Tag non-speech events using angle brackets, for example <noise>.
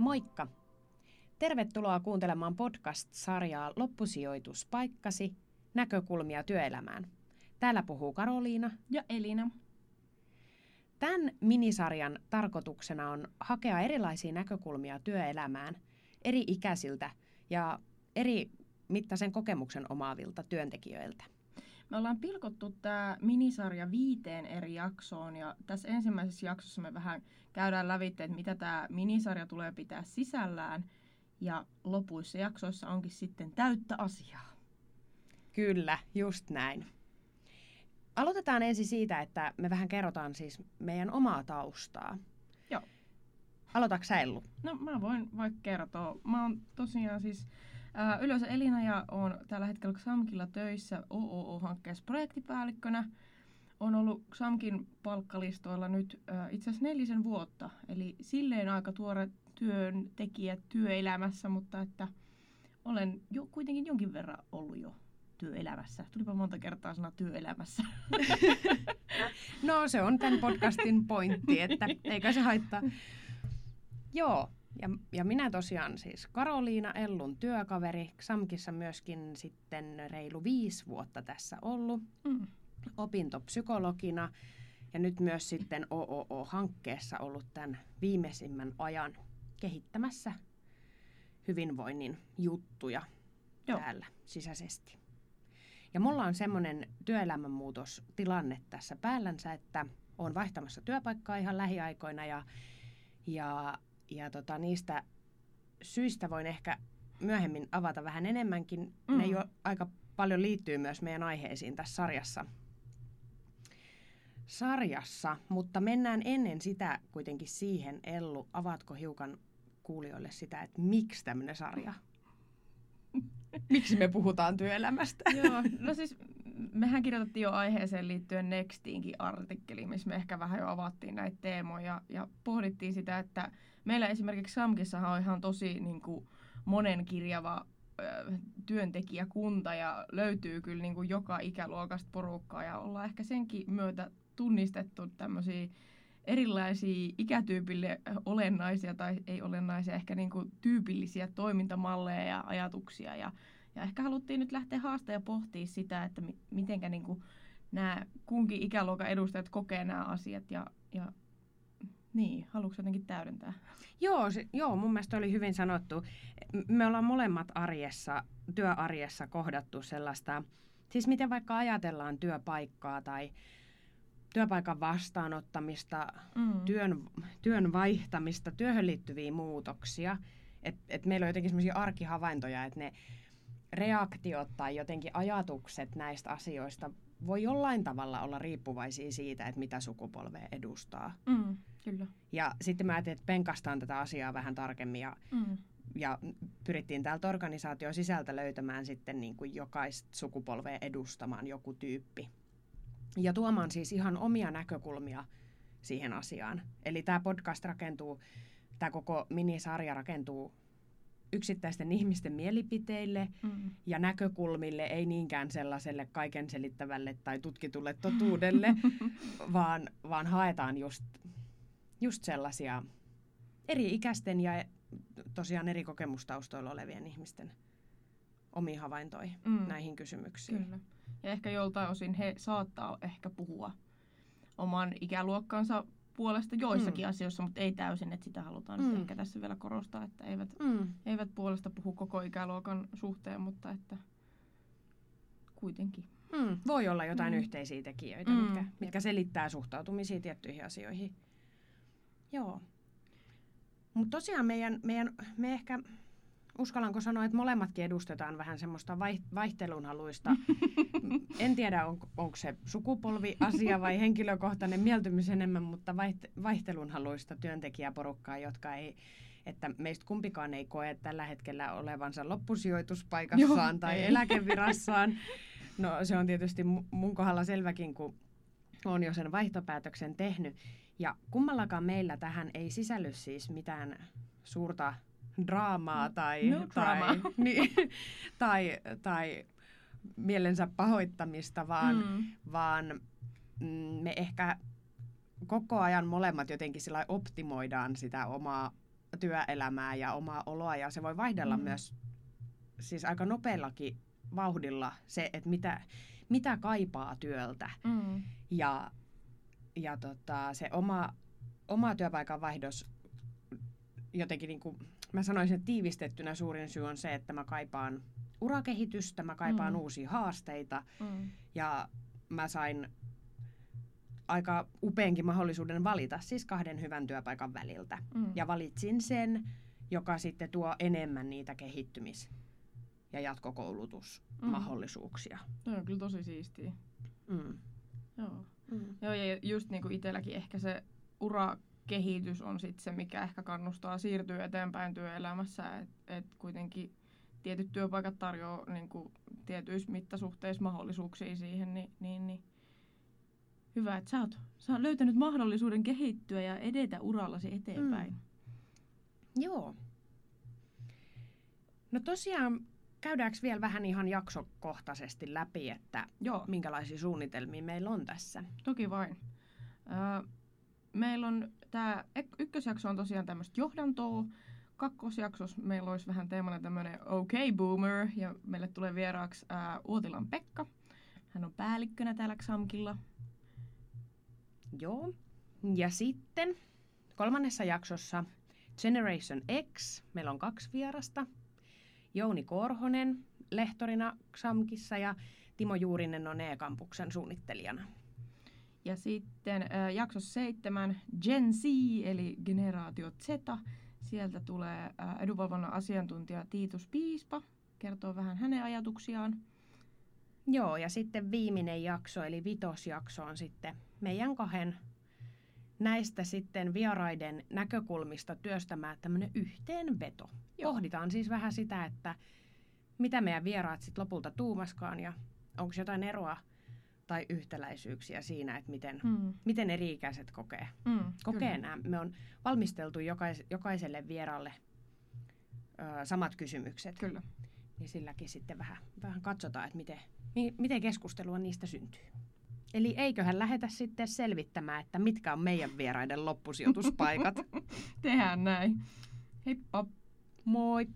Moikka! Tervetuloa kuuntelemaan podcast-sarjaa Loppusijoituspaikkasi, näkökulmia työelämään. Täällä puhuu Karoliina ja Elina. Tämän minisarjan tarkoituksena on hakea erilaisia näkökulmia työelämään eri ikäisiltä ja eri mittaisen kokemuksen omaavilta työntekijöiltä. Me ollaan pilkottu tämä minisarja viiteen eri jaksoon ja tässä ensimmäisessä jaksossa me vähän käydään lävitse, että mitä tämä minisarja tulee pitää sisällään ja lopuissa jaksoissa onkin sitten täyttä asiaa. Kyllä, just näin. Aloitetaan ensin siitä, että me vähän kerrotaan siis meidän omaa taustaa. Joo. Aloitatko sä Ellu? No mä voin vaikka kertoa. Mä oon tosiaan siis Ylös Elina ja oon tällä hetkellä Xamkilla töissä OOO-hankkeessa projektipäällikkönä. On ollut Xamkin palkkalistoilla nyt itse asiassa nelisen vuotta, eli silleen aika tuore työntekijä työelämässä, mutta että olen jo kuitenkin jonkin verran ollut jo työelämässä. Tulipa monta kertaa sana työelämässä. <laughs> No se on tämän podcastin pointti, että eikä se haittaa. Joo, ja, ja minä tosiaan siis Karoliina Ellun työkaveri, Xamkissa myöskin sitten reilu viisi vuotta tässä ollut, mm. opintopsykologina ja nyt myös sitten OOO-hankkeessa ollut tämän viimeisimmän ajan kehittämässä hyvinvoinnin juttuja Joo. täällä sisäisesti. Ja mulla on semmoinen työelämänmuutostilanne tässä päällänsä, että olen vaihtamassa työpaikkaa ihan lähiaikoina ja, ja, ja tota, niistä syistä voin ehkä myöhemmin avata vähän enemmänkin. Mm. Ne jo aika paljon liittyy myös meidän aiheisiin tässä sarjassa. Sarjassa, mutta mennään ennen sitä kuitenkin siihen, Ellu, avaatko hiukan kuulijoille sitä, että miksi tämmöinen sarja? <laughs> Miksi me puhutaan työelämästä? Joo, no siis mehän kirjoitettiin jo aiheeseen liittyen Nextiinkin artikkeli, missä me ehkä vähän jo avattiin näitä teemoja ja pohdittiin sitä, että meillä esimerkiksi Samkissahan on ihan tosi niin kuin, monenkirjava työntekijäkunta ja löytyy kyllä niin kuin joka ikäluokasta porukkaa ja ollaan ehkä senkin myötä tunnistettu tämmöisiä erilaisia ikätyypille olennaisia tai ei olennaisia, ehkä niin kuin tyypillisiä toimintamalleja ja ajatuksia. Ja, ja ehkä haluttiin nyt lähteä haastamaan ja pohtia sitä, että mi, mitenkä niin kuin nämä kunkin ikäluokan edustajat kokee nämä asiat ja, ja niin, haluatko jotenkin täydentää? Joo, se, joo, mun mielestä oli hyvin sanottu. Me ollaan molemmat arjessa, työarjessa kohdattu sellaista, siis miten vaikka ajatellaan työpaikkaa tai työpaikan vastaanottamista, mm. työn, työn vaihtamista, työhön liittyviä muutoksia. Et, et meillä on jotenkin sellaisia arkihavaintoja, että ne reaktiot tai jotenkin ajatukset näistä asioista voi jollain tavalla olla riippuvaisia siitä, että mitä sukupolvea edustaa. Mm, kyllä. Ja sitten mä ajattelin, että penkastaan tätä asiaa vähän tarkemmin ja, mm. ja pyrittiin täältä organisaation sisältä löytämään sitten niin kuin jokaista sukupolvea edustamaan joku tyyppi ja tuomaan siis ihan omia näkökulmia siihen asiaan. Eli tämä podcast rakentuu, tämä koko minisarja rakentuu yksittäisten <laughs> ihmisten mielipiteille mm. ja näkökulmille, ei niinkään sellaiselle kaiken selittävälle tai tutkitulle totuudelle, <laughs> vaan, vaan haetaan just, just sellaisia eri ikäisten ja tosiaan eri kokemustaustoilla olevien ihmisten omiin havaintoihin mm. näihin kysymyksiin. Kyllä. Ja ehkä joltain osin he saattaa ehkä puhua oman ikäluokkansa puolesta joissakin mm. asioissa, mutta ei täysin, että sitä halutaan mm. ehkä tässä vielä korostaa, että eivät, mm. eivät puolesta puhu koko ikäluokan suhteen, mutta että kuitenkin. Mm. Voi olla jotain mm. yhteisiä tekijöitä, mm. mitkä, mitkä selittää suhtautumisia tiettyihin asioihin. Joo. Mutta tosiaan meidän, meidän, me ehkä uskallanko sanoa, että molemmatkin edustetaan vähän semmoista vaihtelunhaluista. <laughs> en tiedä, on, onko se sukupolviasia vai henkilökohtainen mieltymys enemmän, mutta vaihtelunhaluista työntekijäporukkaa, jotka ei, että meistä kumpikaan ei koe tällä hetkellä olevansa loppusijoituspaikassaan Joo, tai ei. eläkevirassaan. No se on tietysti mun kohdalla selväkin, kun on jo sen vaihtopäätöksen tehnyt. Ja kummallakaan meillä tähän ei sisälly siis mitään suurta draamaa mm. tai, no tai, drama. <laughs> niin, tai, tai mielensä pahoittamista, vaan, mm. vaan mm, me ehkä koko ajan molemmat jotenkin sillä optimoidaan sitä omaa työelämää ja omaa oloa ja se voi vaihdella Mm. myös siis aika nopeallakin vauhdilla se, että mitä, mitä kaipaa työltä Mm. ja, ja tota, se oma, oma työpaikan vaihdos jotenkin niin kuin, mä sanoisin, että tiivistettynä suurin syy on se, että mä kaipaan urakehitystä, mä kaipaan Mm. uusia haasteita Mm. ja mä sain aika upeenkin mahdollisuuden valita siis kahden hyvän työpaikan väliltä. Mm. Ja valitsin sen, joka sitten tuo enemmän niitä kehittymis- ja jatkokoulutusmahdollisuuksia. Toi on kyllä tosi siistiä. Mm. Joo. Mm. Joo, ja just niin kuin itselläkin ehkä se urakehitys on sit se, mikä ehkä kannustaa siirtyä eteenpäin työelämässä. Että et kuitenkin tietyt työpaikat tarjoaa niin kuin tietyissä mittasuhteissa mahdollisuuksia siihen, niin, niin, niin hyvä, että sä oot, sä oot löytänyt mahdollisuuden kehittyä ja edetä urallasi eteenpäin. Mm. Joo. No tosiaan käydäänkö vielä vähän ihan jaksokohtaisesti läpi, että Joo, minkälaisia suunnitelmia meillä on tässä? toki vain. Öö, meillä on tämä ykkösjakso on tosiaan tämmöistä johdantoa. Kakkosjaksossa meillä olisi vähän teemana tämmöinen OK Boomer ja meille tulee vieraaksi ää, Uotilan Pekka. Hän on päällikkönä täällä XAMKilla. Joo. Ja sitten kolmannessa jaksossa Generation X. Meillä on kaksi vierasta. Jouni Korhonen lehtorina XAMKissa ja Timo Juurinen on E-kampuksen suunnittelijana. Ja sitten ää, jaksossa seitsemän Gen Z eli generaatio Z. Sieltä tulee ää, edunvalvonnan asiantuntija Tiitus Piispa. Kertoo vähän hänen ajatuksiaan. Joo, ja sitten viimeinen jakso, eli vitosjakso on sitten meidän kahden näistä sitten vieraiden näkökulmista työstämään tämmöinen yhteenveto. Joo. Pohditaan siis vähän sitä, että mitä meidän vieraat sitten lopulta tuumaskaan ja onko jotain eroa tai yhtäläisyyksiä siinä, että miten, Mm. miten eri-ikäiset kokee, Mm, kokee kyllä. nämä. Me on valmisteltu jokais, jokaiselle vieralle ö, samat kysymykset, Kyllä. niin silläkin sitten vähän, vähän katsotaan, että miten, mi, miten keskustelua niistä syntyy. Eli eiköhän lähetä sitten selvittämään, että mitkä on meidän vieraiden loppusijoituspaikat. <laughs> Tehdään näin. Heippa! Moi!